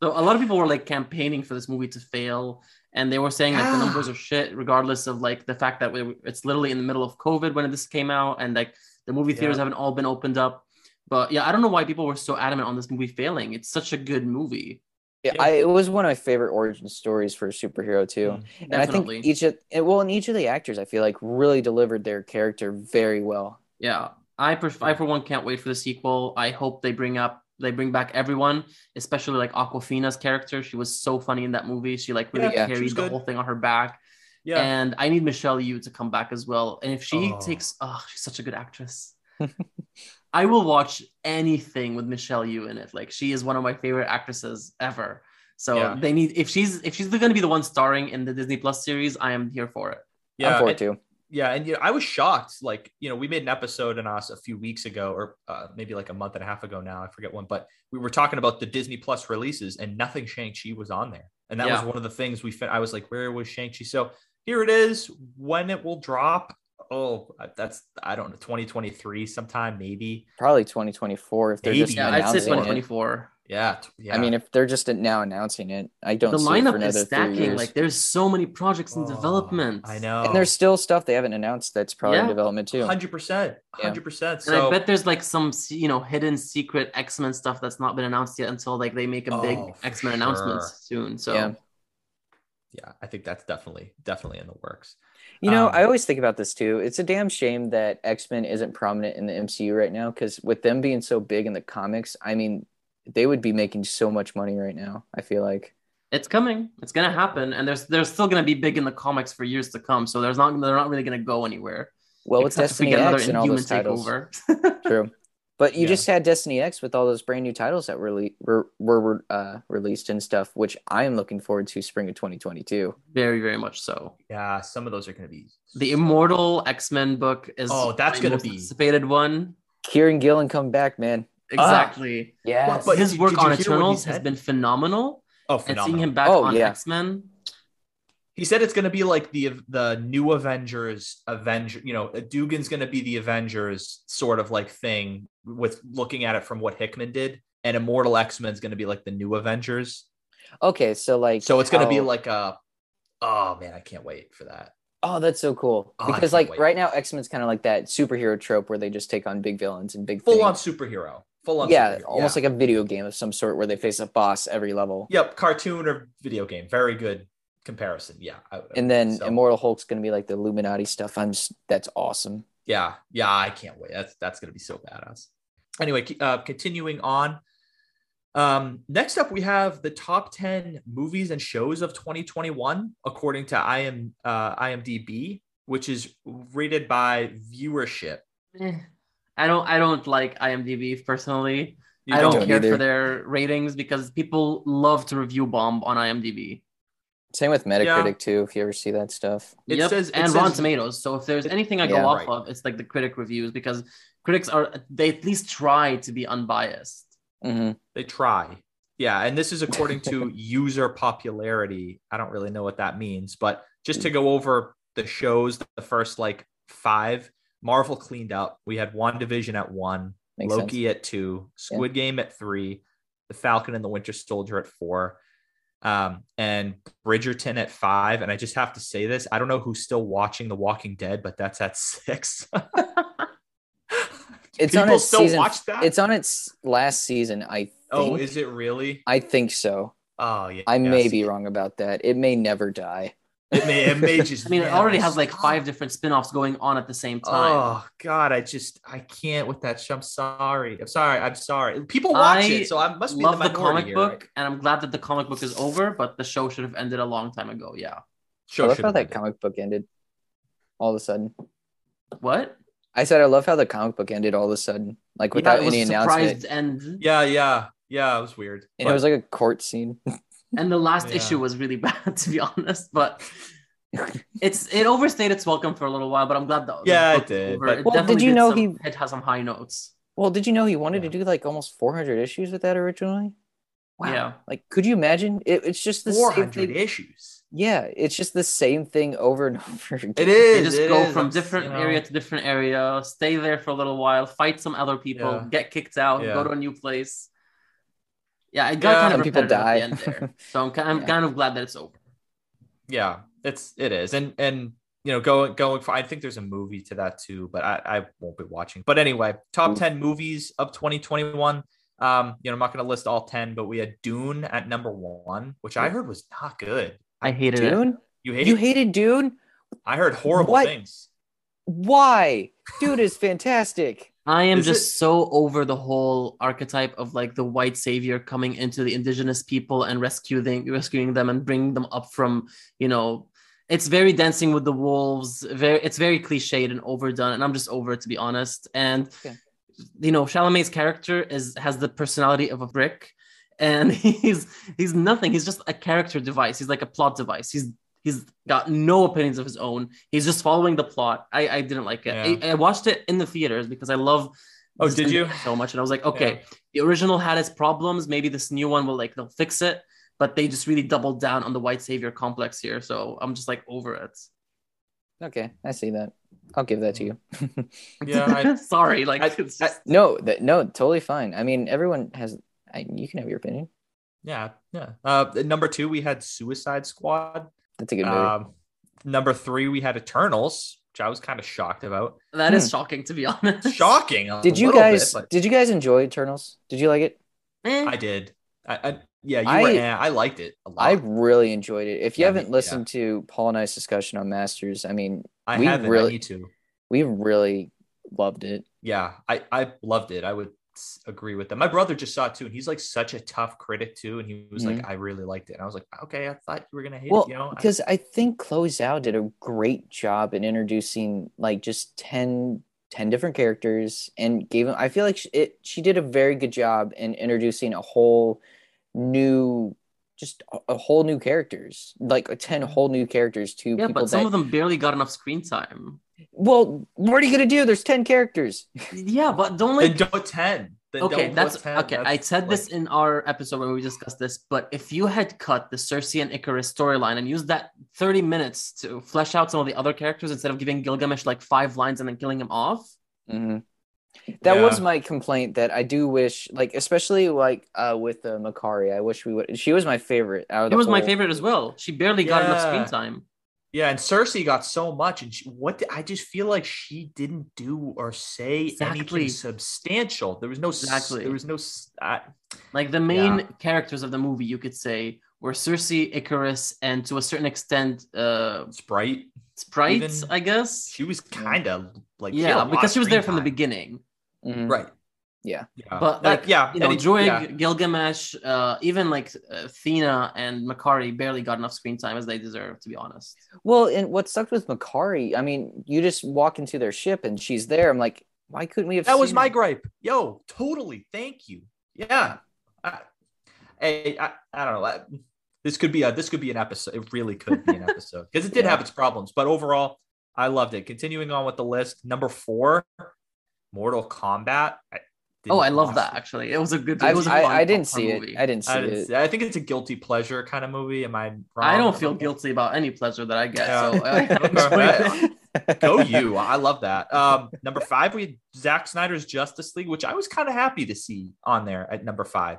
a lot of people were like campaigning for this movie to fail and they were saying like the numbers are shit regardless of like the fact that we, it's literally in the middle of covid when this came out and like the movie theaters yeah. haven't all been opened up but yeah i don't know why people were so adamant on this movie failing it's such a good movie yeah, I, it was one of my favorite origin stories for a superhero too, mm, and I think each of well, and each of the actors I feel like really delivered their character very well. Yeah, I, pref- I for one can't wait for the sequel. I hope they bring up they bring back everyone, especially like Awkwafina's character. She was so funny in that movie. She like really yeah, carried the good. whole thing on her back. Yeah. And I need Michelle Yeoh to come back as well. And if she oh. takes, oh, she's such a good actress. I will watch anything with Michelle Yeoh in it. Like she is one of my favorite actresses ever. So yeah. they need if she's if she's going to be the one starring in the Disney Plus series, I am here for it. Yeah, I'm for it too yeah, and you know, I was shocked. Like, you know, we made an episode in us a few weeks ago, or uh, maybe like a month and a half ago now. I forget when, but we were talking about the Disney Plus releases, and nothing Shang Chi was on there, and that yeah. was one of the things we. Fin- I was like, where was Shang Chi? So here it is. When it will drop? Oh, that's I don't know, 2023 sometime maybe. Probably 2024 if they're maybe. just yeah, I'd say 2024. Yeah, yeah. I mean, if they're just now announcing it, I don't. The lineup is stacking. Like, there's so many projects in oh, development. I know, and there's still stuff they haven't announced that's probably yeah. in development too. Hundred percent, hundred percent. And I bet there's like some you know hidden secret X Men stuff that's not been announced yet until like they make a big oh, X Men sure. announcement soon. So yeah. yeah, I think that's definitely definitely in the works. You know, um, I always think about this too. It's a damn shame that X Men isn't prominent in the MCU right now because with them being so big in the comics, I mean, they would be making so much money right now. I feel like it's coming. It's gonna happen, and there's they're still gonna be big in the comics for years to come. So there's not they're not really gonna go anywhere. Well, it's Destiny X and all those titles. True, but you yeah. just had Destiny X with all those brand new titles that were were, were uh, released and stuff, which I am looking forward to spring of 2022. Very, very much so. Yeah, some of those are gonna be the Immortal X Men book is oh, that's gonna be anticipated one. Kieron Gillen come back, man. Exactly. yeah. But, but his work on Eternals has been phenomenal. Oh, phenomenal. And seeing him back oh, on yeah. X Men. He said it's going to be like the the new Avengers Avenger. You know, Duggan's going to be the Avengers sort of like thing with looking at it from what Hickman did, and Immortal X Men is going to be like the new Avengers. Okay, so like, so it's going to be like a. Oh man, I can't wait for that. Oh, that's so cool. Oh, because like wait. right now, X Men's kind of like that superhero trope where they just take on big villains and big full things. on superhero. Full on. Yeah, almost yeah. like a video game of some sort where they face a boss every level. Yep, cartoon or video game. Very good comparison. Yeah. and then so. Immortal Hulk's gonna be like the Illuminati stuff. I'm just that's awesome. Yeah, yeah, I can't wait. That's that's gonna be so badass. Anyway, uh, continuing on. Um, next up, we have the top 10 movies and shows of 2021, according to IM, uh, IMDb, which is rated by viewership. Eh, I don't, I don't like IMDb personally. You I don't, don't care either. for their ratings because people love to review bomb on IMDb. Same with Metacritic yeah. too. If you ever see that stuff, it yep. says it and says, Rotten Tomatoes. So if there's anything I go yeah, off right. of, it's like the critic reviews because critics are they at least try to be unbiased. Mm-hmm. They try. Yeah. And this is according to user popularity. I don't really know what that means, but just to go over the shows, the first like five, Marvel cleaned up. We had WandaVision at one, Makes Loki sense. at two, Squid yeah. Game at three, The Falcon and the Winter Soldier at four, um, and Bridgerton at five. And I just have to say this I don't know who's still watching The Walking Dead, but that's at six. it's People on its still season, watch that. It's on its last season. I oh, think. oh, is it really? I think so. Oh yeah. I may be wrong about that. It may never die. It may it may just I mean it already has like five different spin-offs going on at the same oh, time. Oh god, I just I can't with that show. I'm sorry. I'm sorry. I'm sorry. People watch I it, so I must be love the, the comic here, book, right? and I'm glad that the comic book is over, but the show should have ended a long time ago. Yeah. Show I love how that ended. comic book ended all of a sudden. What? I said I love how the comic book ended all of a sudden, like without yeah, any announcement. And yeah, yeah, yeah, it was weird. And but... it was like a court scene. and the last yeah. issue was really bad, to be honest. But it's it overstayed its welcome for a little while. But I'm glad that yeah, it did. But it well, did you did know some, he it has some high notes? Well, did you know he wanted yeah. to do like almost 400 issues with that originally? Wow. Yeah. Like, could you imagine? It, it's just the 400 issues. Yeah, it's just the same thing over and over again. It is. They just it go is. from different you know. area to different area, stay there for a little while, fight some other people, yeah. get kicked out, yeah. go to a new place. Yeah, it got yeah. kind of people die. At the end there. so I'm, I'm kind of glad that it's over. Yeah, it's it is, and and you know, going going for I think there's a movie to that too, but I, I won't be watching. But anyway, top Ooh. 10 movies of 2021. Um, you know, I'm not gonna list all 10, but we had Dune at number one, which I heard was not good. I hated Dune. It. You hated you hated Dune? I heard horrible what? things. Why? Dune is fantastic. I am is just it? so over the whole archetype of like the white savior coming into the indigenous people and rescuing rescuing them and bringing them up from, you know, it's very dancing with the wolves. Very, it's very cliched and overdone, and I'm just over it to be honest. And you know, Chalamet's character is has the personality of a brick and he's he's nothing. He's just a character device. He's like a plot device. He's he's got no opinions of his own. He's just following the plot. I I didn't like it. Yeah. I, I, watched it in the theaters because I love. Oh, did you so much? And I was like, okay, yeah. the original had its problems. Maybe this new one will like they'll fix it. But they just really doubled down on the white savior complex here. So I'm just like over it. Okay, I see that. I'll give that to you. yeah, I, sorry. Like, I, just... no, that no, totally fine. I mean, everyone has I, you can have your opinion. Yeah, yeah. Uh, number two, we had Suicide Squad. That's a good movie. Um, number three, we had Eternals, which I was kind of shocked about. That hmm. is shocking, to be honest. Shocking. Did you guys? Bit, but... Did you guys enjoy Eternals? Did you like it? Eh. I did. I, I, yeah, you I, were. Eh, I liked it a lot. I really enjoyed it. If you yeah, haven't listened yeah. to Paul and I's discussion on Masters, I mean, I we haven't. Really, I need to. We really loved it. Yeah, I I loved it. I would agree with them. My brother just saw it too, and he's like such a tough critic too. And he was mm-hmm. like, I really liked it. And I was like, okay, I thought you were gonna hate well, it, you know? Because I, I think Chloe Zhao did a great job in introducing like just 10, 10 different characters and gave them I feel like she, it she did a very good job in introducing a whole new just a, a whole new characters, like 10 whole new characters to yeah, but some that, of them barely got enough screen time. Well, what are you gonna do? There's ten characters. Yeah, but don't like then don't ten. Then okay, that's 10. okay. That's I said like... this in our episode when we discussed this, but if you had cut the Sersi and Ikaris storyline and used that 30 minutes to flesh out some of the other characters instead of giving Gilgamesh like five lines and then killing him off. Mm-hmm. That yeah. was my complaint. That I do wish, like, especially like uh, with uh, Makkari, I wish we would. She was my favorite. Out of it was whole... my favorite as well. She barely got enough screen time. Yeah, and Sersi got so much, and she, what did, I just feel like she didn't do or say exactly. anything substantial. There was no exactly. There was no uh, like the main yeah. characters of the movie. You could say were Sersi, Ikaris, and to a certain extent, uh, Sprite. Sprite, Even, I guess. She was kind of like yeah, because she was there time. from the beginning. Mm-hmm. Right. Yeah. yeah. But like, yeah, you know, Druig, yeah. Gilgamesh, uh, even like uh, Thena and Makkari barely got enough screen time as they deserve, to be honest. Well, and what sucked with Makkari, I mean, you just walk into their ship and she's there. I'm like, why couldn't we have? That was my her? gripe. Yo, totally. Thank you. Yeah. I, I, I, I don't know. This could be a this could be an episode. It really could be an episode because it did yeah. have its problems, but overall, I loved it. Continuing on with the list, number four, Mortal Kombat. I, oh, I love that actually. It was a good. It was I, I, I didn't see movie. it. I didn't see I didn't it. See, I think it's a guilty pleasure kind of movie. Am I wrong? I don't feel guilty about any pleasure that I get. Yeah. So Go you! I love that. Um, number five, we had Zack Snyder's Justice League, which I was kind of happy to see on there at number five.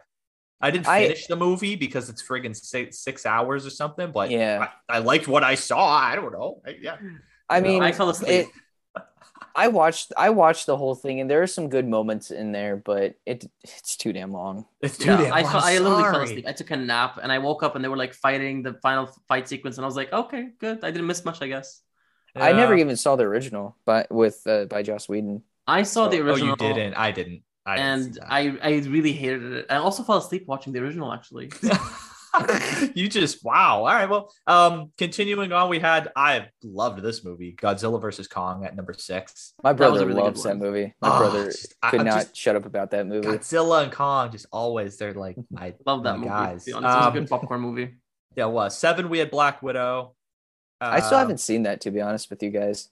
I didn't finish I, the movie because it's friggin' six, six, hours or something, but yeah, I, I, liked what I saw. I don't know. I, yeah, I mean, I fell asleep. It, I watched I watched the whole thing and there are some good moments in there, but it it's too damn long. It's too yeah, damn I, long. I literally fell asleep. I took a nap and I woke up and they were like fighting the final fight sequence and I was like, okay, good. I didn't miss much, I guess. Yeah. I never even saw the original, but with uh, by Joss Whedon. I saw so, the original. Oh, you didn't? I didn't. I and I I really hated it. I also fell asleep watching the original actually. you just wow. All right. Well, um, continuing on, we had I loved this movie, Godzilla versus Kong at number six. My brother really loves that movie. My oh, brother just, could I, not just, shut up about that movie. Godzilla and Kong just always they're like I love that movie. Guys, um, it was a good popcorn movie. Yeah, it was seven. We had Black Widow. Uh, I still haven't seen that to be honest with you guys.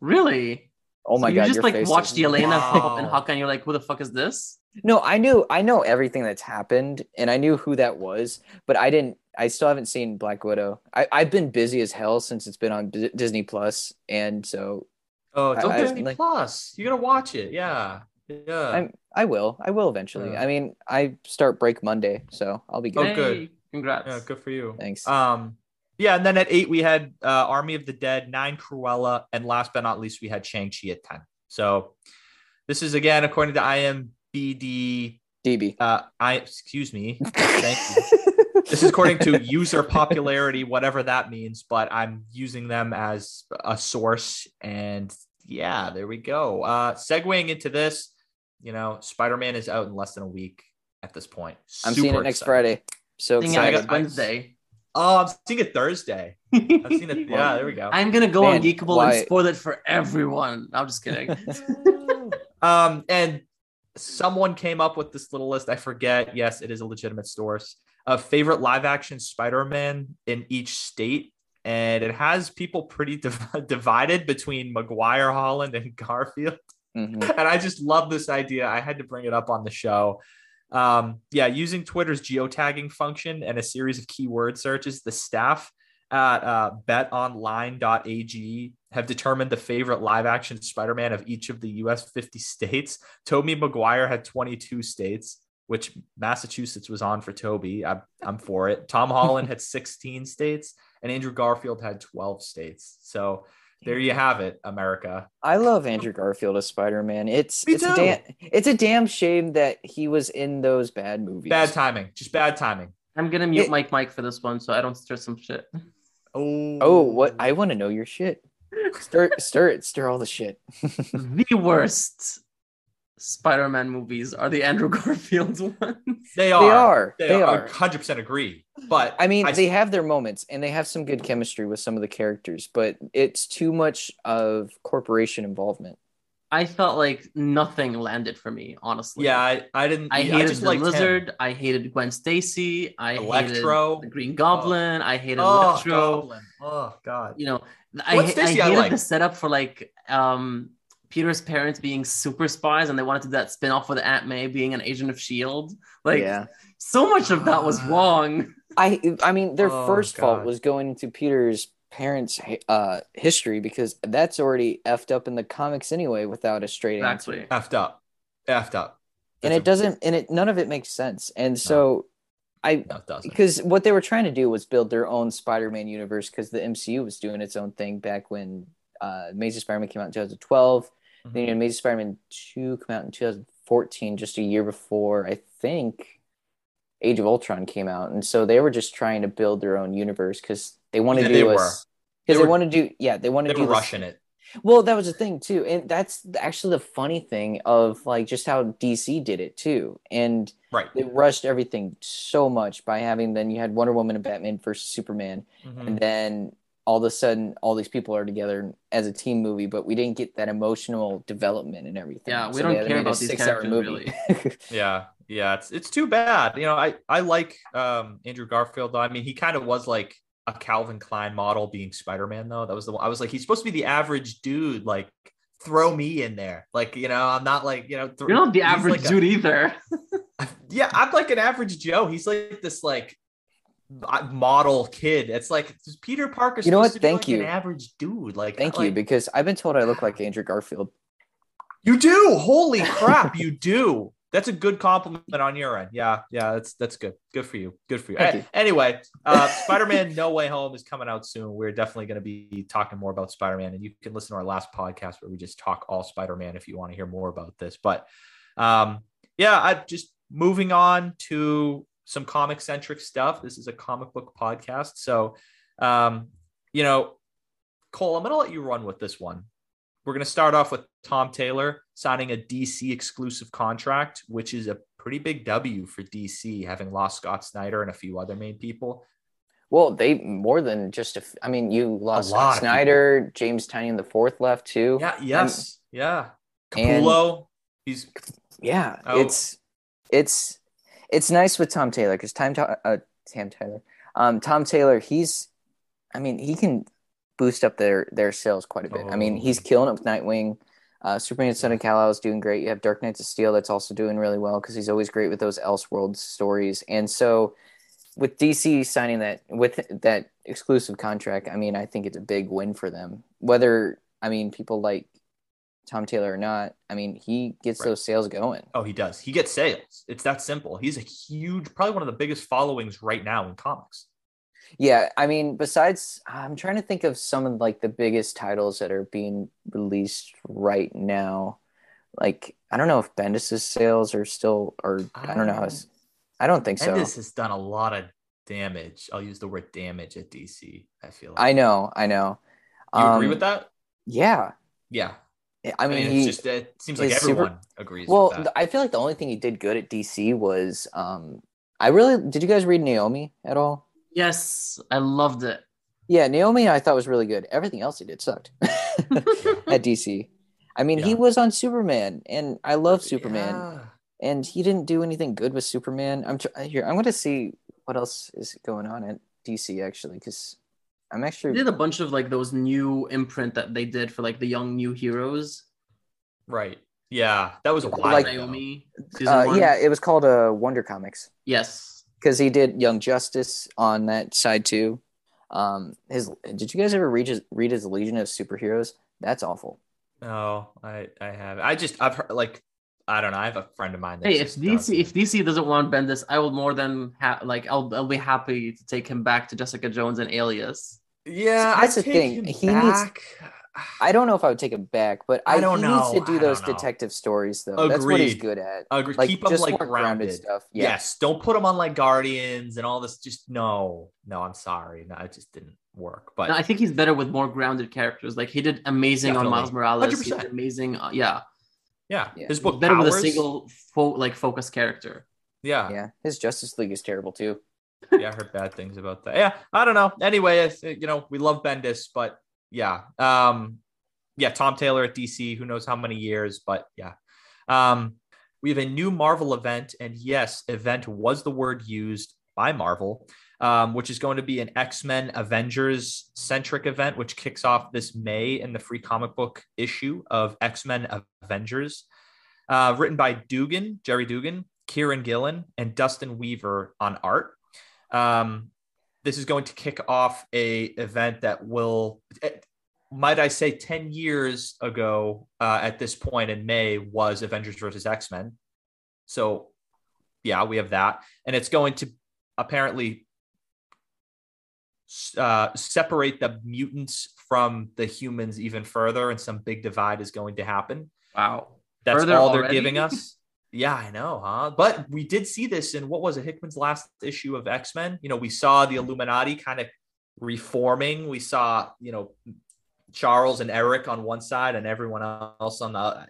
Really? Oh my so god! You just like watched the Yelena wow. pop up in Hawkeye, and you're like, "Who the fuck is this?" No, I knew I know everything that's happened, and I knew who that was, but I didn't. I still haven't seen Black Widow. I, I've been busy as hell since it's been on D- Disney Plus, and so. Oh, it's on Disney like, Plus. You gotta watch it. Yeah, yeah. I'm, I will. I will eventually. Yeah. I mean, I start break Monday, so I'll be good. Oh, good. Congrats. Yeah, good for you. Thanks. Um, yeah, and then at eight we had uh, Army of the Dead, nine Cruella, and last but not least we had Shang Chi at ten. So this is again according to IMBD. DB. Uh, I excuse me. Thank you. this is according to user popularity, whatever that means, but I'm using them as a source. And yeah, there we go. Uh, segueing into this, you know, Spider Man is out in less than a week at this point. Super I'm seeing it next excited. Friday. So excited. Wednesday. Oh, I'm seeing it Thursday. I've seen it. Yeah, there we go. I'm gonna go Man, on Geekable why? and spoil it for everyone. I'm just kidding. um, and someone came up with this little list. I forget. Yes, it is a legitimate source of favorite live action Spider-Man in each state, and it has people pretty div- divided between Maguire, Holland, and Garfield. Mm-hmm. And I just love this idea. I had to bring it up on the show. Um, yeah, using Twitter's geotagging function and a series of keyword searches, the staff at uh, betonline.ag have determined the favorite live action Spider Man of each of the US 50 states. Tobey Maguire had 22 states, which Massachusetts was on for Toby. I'm, I'm for it. Tom Holland had 16 states, and Andrew Garfield had 12 states. So there you have it, America. I love Andrew Garfield as Spider Man. It's Me it's too. a damn it's a damn shame that he was in those bad movies. Bad timing, just bad timing. I'm gonna mute it, Mike Mike for this one so I don't stir some shit. Oh, oh, what I want to know your shit. Stir, stir it, stir all the shit. the worst Spider-Man movies are the Andrew Garfield ones. They are. They are. They, are. 100% agree. But I mean, I, they have their moments and they have some good chemistry with some of the characters, but it's too much of corporation involvement. I felt like nothing landed for me, honestly. Yeah, I, I didn't. I hated I the Lizard. Him. I hated Gwen Stacy. I Electro. hated the Green Goblin. Oh. I hated oh, Electro. Goblin. Oh God. You know, I, I hated I like. the setup for like um Peter's parents being super spies and they wanted to do that spin-off with Aunt May being an agent of S.H.I.E.L.D. Like yeah. so much of that was wrong. I I mean their oh, first God. fault was going into Peter's parents' uh, history because that's already effed up in the comics anyway without a straight exactly. answer. Effed up. Effed up. That's and it a- doesn't and it none of it makes sense. And so I no, because what they were trying to do was build their own Spider-Man universe because the MCU was doing its own thing back when uh, Amazing Spider-Man came out in 2012. Mm-hmm. Then Amazing Spider-Man 2 come out in 2014, just a year before I think Age of Ultron came out, and so they were just trying to build their own universe because they wanted yeah, to do because they, they want to do yeah they want to do rushing it. Well, that was the thing too, and that's actually the funny thing of like just how DC did it too, and right, they rushed everything so much by having then you had Wonder Woman and Batman versus Superman, mm-hmm. and then all of a sudden all these people are together as a team movie, but we didn't get that emotional development and everything. Yeah, we so don't care about these characters movie. really. yeah, yeah, it's it's too bad. You know, I I like um Andrew Garfield though. I mean, he kind of was like a Calvin Klein model being Spider Man though. That was the one I was like, he's supposed to be the average dude. Like, throw me in there. Like, you know, I'm not like you know. Th- You're not the average like dude a, either. yeah, I'm like an average Joe. He's like this like model kid. It's like Peter Parker. You know what? Thank like you. An average dude. Like, thank like, you because I've been told I look like Andrew Garfield. You do. Holy crap, you do. That's a good compliment on your end. Yeah, yeah, that's that's good. Good for you. Good for you. you. Anyway, uh, Spider-Man: No Way Home is coming out soon. We're definitely going to be talking more about Spider-Man, and you can listen to our last podcast where we just talk all Spider-Man if you want to hear more about this. But um, yeah, I just moving on to some comic centric stuff. This is a comic book podcast, so um, you know, Cole, I'm going to let you run with this one. We're going to start off with Tom Taylor signing a DC exclusive contract, which is a pretty big W for DC, having lost Scott Snyder and a few other main people. Well, they more than just a. I mean, you lost Scott Snyder, James Tynion the fourth left too. Yeah. Yes. And, yeah. Capullo. He's. Yeah. Out. It's. It's. It's nice with Tom Taylor because Tom. Uh, Tom Taylor. Um, Tom Taylor. He's. I mean, he can boost up their their sales quite a bit. Oh. I mean, he's oh. killing it with Nightwing. Uh, Superman Son of Kal-El is doing great. You have Dark Knights of Steel that's also doing really well because he's always great with those Elseworlds stories. And so, with DC signing that with that exclusive contract, I mean, I think it's a big win for them. Whether I mean people like Tom Taylor or not, I mean, he gets right. those sales going. Oh, he does. He gets sales. It's that simple. He's a huge, probably one of the biggest followings right now in comics. Yeah, I mean, besides, I'm trying to think of some of like the biggest titles that are being released right now. Like, I don't know if Bendis's sales are still, or I don't know how. I don't think so. Bendis has done a lot of damage. I'll use the word damage at DC. I feel. Like. I know. I know. You um, agree with that? Yeah. Yeah. I mean, I mean he, just it seems like everyone super, agrees. Well, I feel like the only thing he did good at DC was, um, I really did. You guys read Naomi at all? Yes, I loved it. Yeah, Naomi I thought was really good. Everything else he did sucked at DC. I mean, yeah. he was on Superman, and I love Superman, yeah. and he didn't do anything good with Superman. I'm tr- here. I'm going to see what else is going on at DC actually, because I'm actually they did a bunch of like those new imprint that they did for like the young new heroes. Right. Yeah, that was a while like, Naomi. Uh, yeah, it was called uh, Wonder Comics. Yes because he did Young Justice on that side too. Um, his did you guys ever read his read his Legion of Superheroes? That's awful. No, I I have. I just I've heard like I don't know. I have a friend of mine. hey, if DC if DC doesn't want Bendis, I will more than ha- like I'll I'll be happy to take him back to Jessica Jones and Alias. Yeah, that's the thing. He back. needs I don't know if I would take him back, but I, I don't he know. needs to do I those detective stories though. Agreed. That's what he's good at. Agreed. Like, Keep him like grounded. grounded. stuff. Yeah. Yes. Don't put him on like Guardians and all this. Just no, no. I'm sorry. No, it just didn't work. But no, I think he's better with more grounded characters. Like he did amazing Definitely. on Miles Morales. 100%. He did amazing. Uh, yeah. yeah. Yeah. His book better powers. with a single fo- like focus character. Yeah. Yeah. His Justice League is terrible too. Yeah, I heard bad things about that. Yeah, I don't know. Anyway, you know, we love Bendis, but yeah. Um, yeah, Tom Taylor at DC, who knows how many years, but yeah. Um, we have a new Marvel event, and yes, event was the word used by Marvel, um, which is going to be an X Men Avengers centric event, which kicks off this May in the free comic book issue of X Men Avengers, uh, written by Duggan, Gerry Duggan, Kieron Gillen, and Dustin Weaver on art. Um, this is going to kick off a event that will might I say, 10 years ago uh, at this point in May was Avengers versus X Men. So, yeah, we have that. And it's going to apparently uh, separate the mutants from the humans even further, and some big divide is going to happen. Wow. That's Further all they're giving us. Yeah, I know, huh? But we did see this in what was it, Hickman's last issue of X Men. You know, we saw the mm-hmm. Illuminati kind of reforming. We saw, you know, Charles and Eric on one side and everyone else on the other.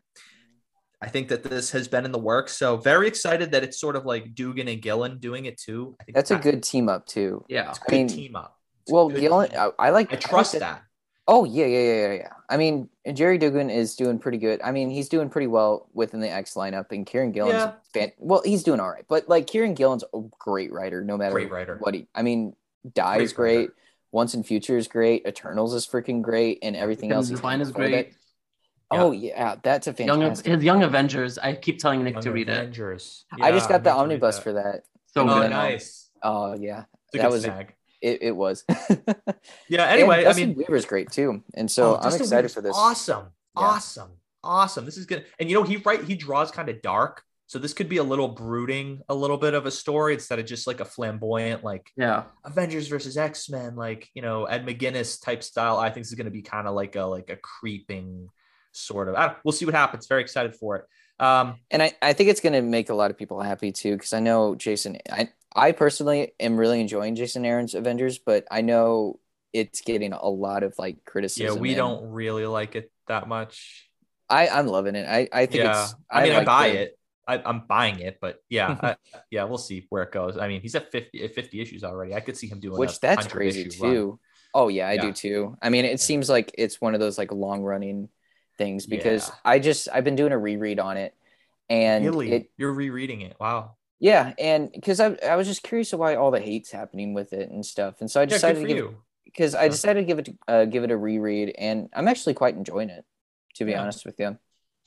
I think that this has been in the works. So very excited that it's sort of like Duggan and Gillen doing it too. I think that's, a good team up too. Yeah, it's good I mean, team up. It's well, Gillen, I, I, like. I trust I like that. that. Oh yeah, yeah, yeah, yeah. I mean, Gerry Duggan is doing pretty good. I mean, he's doing pretty well within the X lineup, and Kieron Gillen's yeah. fan- well, he's doing all right. But like Kieron Gillen's a great writer, no matter great writer. what he. I mean, Die great is great. Writer. Once and Future is great. Eternals is freaking great, and everything else. Line is great. Oh yeah, that's a fantastic. Young, his Young Avengers. I keep telling Nick Young to read Avengers. it. Yeah, I just got the omnibus that. for that. So oh, nice. Oh yeah, that was. Snag it, it was. yeah. Anyway, I mean, Weaver's great too, and so oh, I'm excited Weaver's for this. Awesome, yeah. awesome, awesome. This is good, and you know he right he draws kind of dark, so this could be a little brooding, a little bit of a story instead of just like a flamboyant, like yeah, Avengers versus X Men, like you know Ed McGuinness type style. I think this is going to be kind of like a like a creeping sort of. we'll see what happens. Very excited for it. Um, and I, I think it's going to make a lot of people happy too, because I know Jason, I, I personally am really enjoying Jason Aaron's Avengers, but I know it's getting a lot of like criticism. Yeah, we don't really like it that much. I I'm loving it. I I think yeah. it's. I, I mean, like I buy the, it. I, am buying it, but yeah, I, yeah, we'll see where it goes. I mean, he's at 50, 50 issues already. I could see him doing which that's crazy too. Run. Oh yeah, I yeah. do too. I mean, it yeah. seems like it's one of those like long running things because yeah. I just I've been doing a reread on it, and really, it, you're rereading it. Wow. Yeah, and because I, I was just curious of why all the hate's happening with it and stuff, and so I decided yeah, to give because I decided to give it uh, give it a reread, and I'm actually quite enjoying it, to be yeah. honest with you.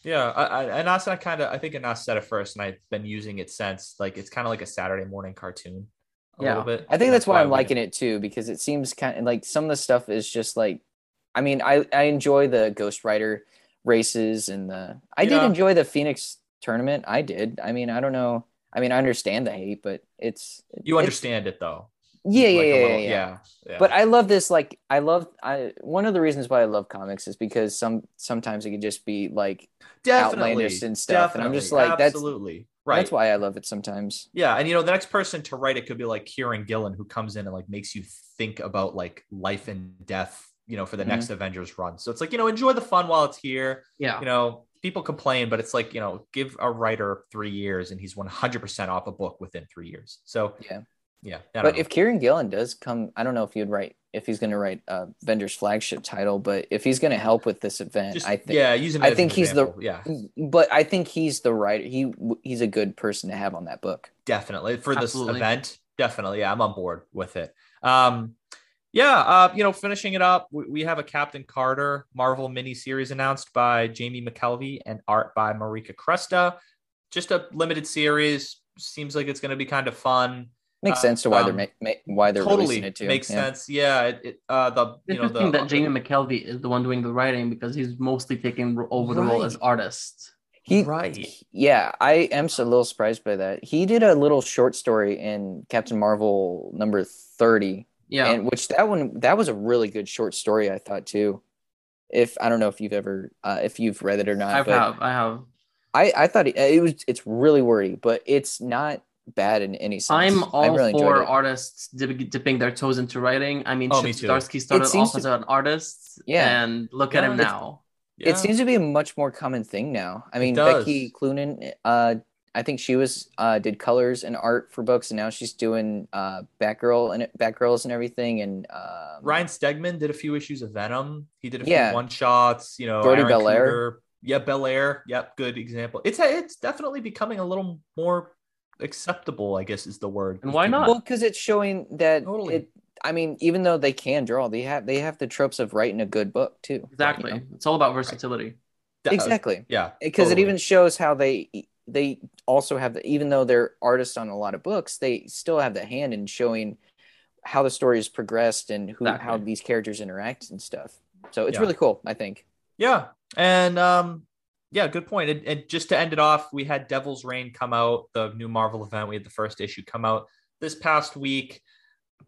Yeah, I, I and I kind of I think Anas said it first, and I've been using it since. Like it's kind of like a Saturday morning cartoon. yeah, I think that's, that's why, why I'm liking it too because it seems kind of like some of the stuff is just like, I mean, I I enjoy the Ghost Rider races and the I yeah. did enjoy the Phoenix tournament. I did. I mean, I don't know I mean, I understand the hate, but it's you understand it though. Yeah, yeah, like yeah, little, yeah, yeah, yeah. But I love this. Like, I love. I one of the reasons why I love comics is because some sometimes it can just be like definitely, outlandish and stuff, definitely. and I'm just like, absolutely. That's, Right. That's why I love it sometimes. Yeah. And you know, the next person to write it could be like Kieron Gillen, who comes in and like makes you think about like life and death, you know, for the mm-hmm. next Avengers run. So it's like, you know, enjoy the fun while it's here. Yeah. You know, people complain, but it's like, you know, give a writer three years and he's 100% off a book within three years. So, yeah. Yeah. But know. if Kieron Gillen does come, I don't know if you'd write, if he's going to write a Avengers flagship title, but if he's going to help with this event, Just, I think, yeah, using I think he's example. the, yeah, but I think he's the writer. He, he's a good person to have on that book. Definitely for Absolutely. this event. Definitely. Yeah. I'm on board with it. Um, yeah, uh, you know, finishing it up, we, we, have a Captain Carter Marvel miniseries announced by Jamie McKelvie and art by Marika Cresta. Just a limited series. Seems like it's going to be kind of fun. Makes uh, sense to why um, they're ma- ma- why they're totally releasing it too. Makes yeah. sense. Yeah. It, it, uh, the you know the, that Jamie McKelvie is the one doing the writing because he's mostly taking over right. the role as artist. He right. Yeah, I am a little surprised by that. He did a little short story in Captain Marvel number thirty yeah. And which that one that was a really good short story I thought too. If I don't know if you've ever uh, if you've read it or not. I have. I have. I I thought it, it, was it's really wordy, but it's not bad in any sense. I'm all really for artists dipping their toes into writing. I mean, oh, Chip Zdarsky started off to, as an artist. Yeah. And look yeah, at him now. Yeah. It seems to be a much more common thing now. I mean, Becky Cloonan uh, I think she was uh, did colors and art for books, and now she's doing uh, Batgirl and Batgirls and everything. And um, Ryan Stegman did a few issues of Venom. He did a few yeah. one shots. You know, Jordie Bellaire. Yeah, Bellaire. Yep, good example. It's it's definitely becoming a little more acceptable. I guess is the word. And why not? Well, because it's showing that totally. it. I mean, even though they can draw, they have they have the tropes of writing a good book too. Exactly. You know? It's all about versatility. Right. Exactly. Yeah. Because totally. it even shows how they they also have the even though they're artists on a lot of books, they still have the hand in showing how the story has progressed and who exactly. how these characters interact and stuff. So it's yeah. really cool, I think. Yeah. And um yeah, good point. And, and, just to end it off, we had Devil's Reign come out, the new Marvel event. We had the first issue come out this past week,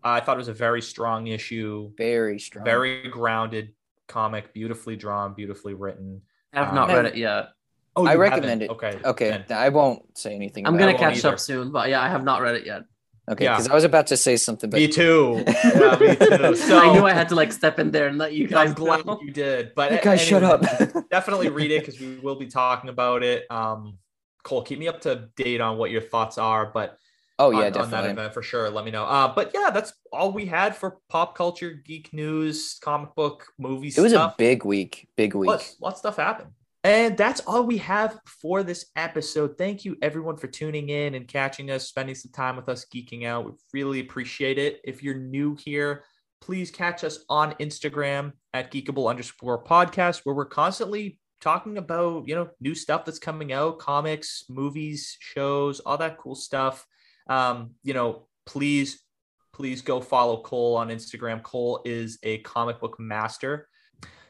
I thought it was a very strong issue. Very strong. Very grounded comic, beautifully drawn, beautifully written. I have not um, read it yet. Oh, I recommend haven't? it. Okay. Okay. Then. I won't say anything. I'm gonna catch up soon, but yeah, I have not read it yet. Okay, because yeah. I was about to say something. But... Me too. Yeah, me too. So I knew I had to like step in there and let you guys. I'm glad know. you did, but you guys anyway, shut up. definitely read it because we will be talking about it. Um, Cole, keep me up to date on what your thoughts are, but oh yeah, on, definitely on that event for sure. Let me know. Uh, but yeah, that's all we had for pop culture, geek news, comic book, movies. It was a big week. Big week. Lots, lots of stuff happened. And that's all we have for this episode. Thank you, everyone, for tuning in and catching us, spending some time with us, geeking out. We really appreciate it. If you're new here, please catch us on Instagram at geekable underscore podcast, where we're constantly talking about, you know, new stuff that's coming out, comics, movies, shows, all that cool stuff. Um, you know, please, please go follow Cole on Instagram. Cole is a comic book master.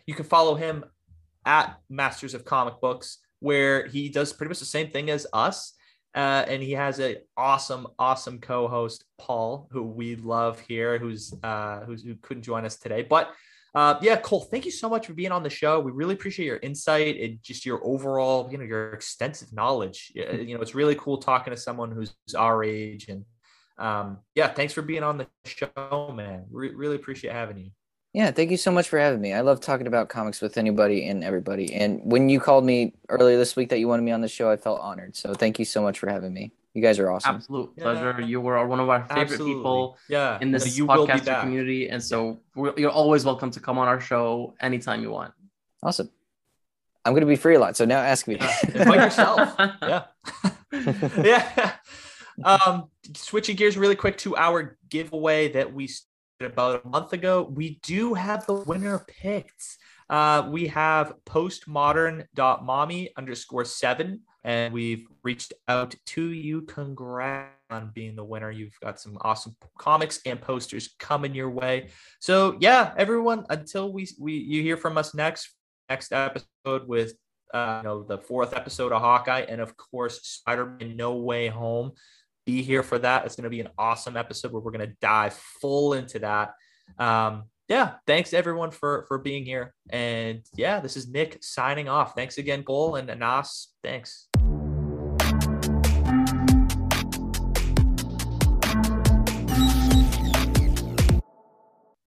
You can follow him at Masters of Comic Books, where he does pretty much the same thing as us. Uh, and he has an awesome, awesome co-host, Paul, who we love here, who's uh, who's who couldn't join us today. But uh, yeah, Cole, thank you so much for being on the show. We really appreciate your insight and just your overall, you know, your extensive knowledge. You know, it's really cool talking to someone who's our age. And um, yeah, thanks for being on the show, man. Re- really appreciate having you. Yeah, thank you so much for having me. I love talking about comics with anybody and everybody. And when you called me earlier this week that you wanted me on the show, I felt honored. So thank you so much for having me. You guys are awesome. Absolute yeah. pleasure. You were one of our favorite Absolutely. people yeah. in this you podcaster community. And so you're always welcome to come on our show anytime you want. Awesome. I'm going to be free a lot. So now ask me. Invite yourself. yeah. yeah. Um, switching gears really quick to our giveaway that we about a month ago. We do have the winner picked. Uh, we have postmodern.mommy underscore seven, and we've reached out to you. Congrats on being the winner. You've got some awesome comics and posters coming your way. So yeah, everyone, until we we you hear from us next next episode with uh, you know the fourth episode of Hawkeye, and of course Spider-Man No Way Home be here for that. It's going to be an awesome episode where we're going to dive full into that. Um, yeah, thanks everyone for for being here. And yeah, this is Nick signing off. Thanks again, Cole and Anas. Thanks.